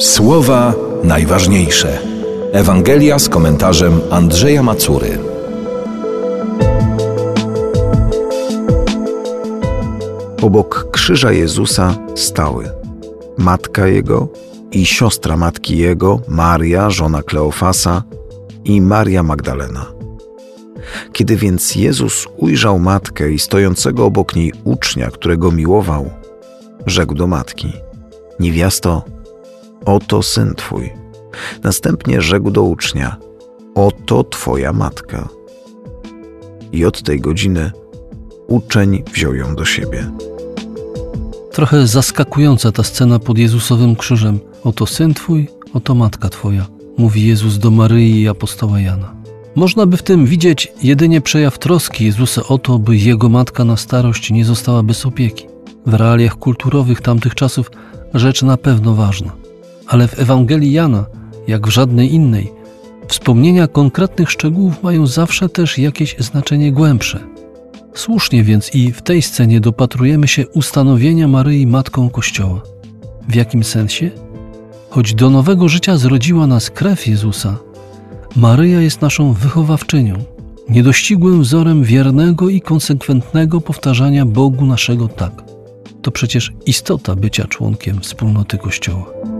Słowa najważniejsze. Ewangelia z komentarzem Andrzeja Macury. Obok krzyża Jezusa stały matka jego i siostra matki jego, Maria, żona Kleofasa i Maria Magdalena. Kiedy więc Jezus ujrzał matkę i stojącego obok niej ucznia, którego miłował, rzekł do matki: Niewiasto, Oto syn twój. Następnie rzekł do ucznia: Oto twoja matka. I od tej godziny uczeń wziął ją do siebie. Trochę zaskakująca ta scena pod Jezusowym krzyżem. Oto syn twój, oto matka twoja, mówi Jezus do Maryi i apostoła Jana. Można by w tym widzieć jedynie przejaw troski Jezusa o to, by jego matka na starość nie została bez opieki. W realiach kulturowych tamtych czasów rzecz na pewno ważna ale w Ewangelii Jana, jak w żadnej innej, wspomnienia konkretnych szczegółów mają zawsze też jakieś znaczenie głębsze. Słusznie więc i w tej scenie dopatrujemy się ustanowienia Maryi matką Kościoła. W jakim sensie? Choć do nowego życia zrodziła nas krew Jezusa, Maryja jest naszą wychowawczynią, niedościgłym wzorem wiernego i konsekwentnego powtarzania Bogu naszego tak. To przecież istota bycia członkiem wspólnoty Kościoła.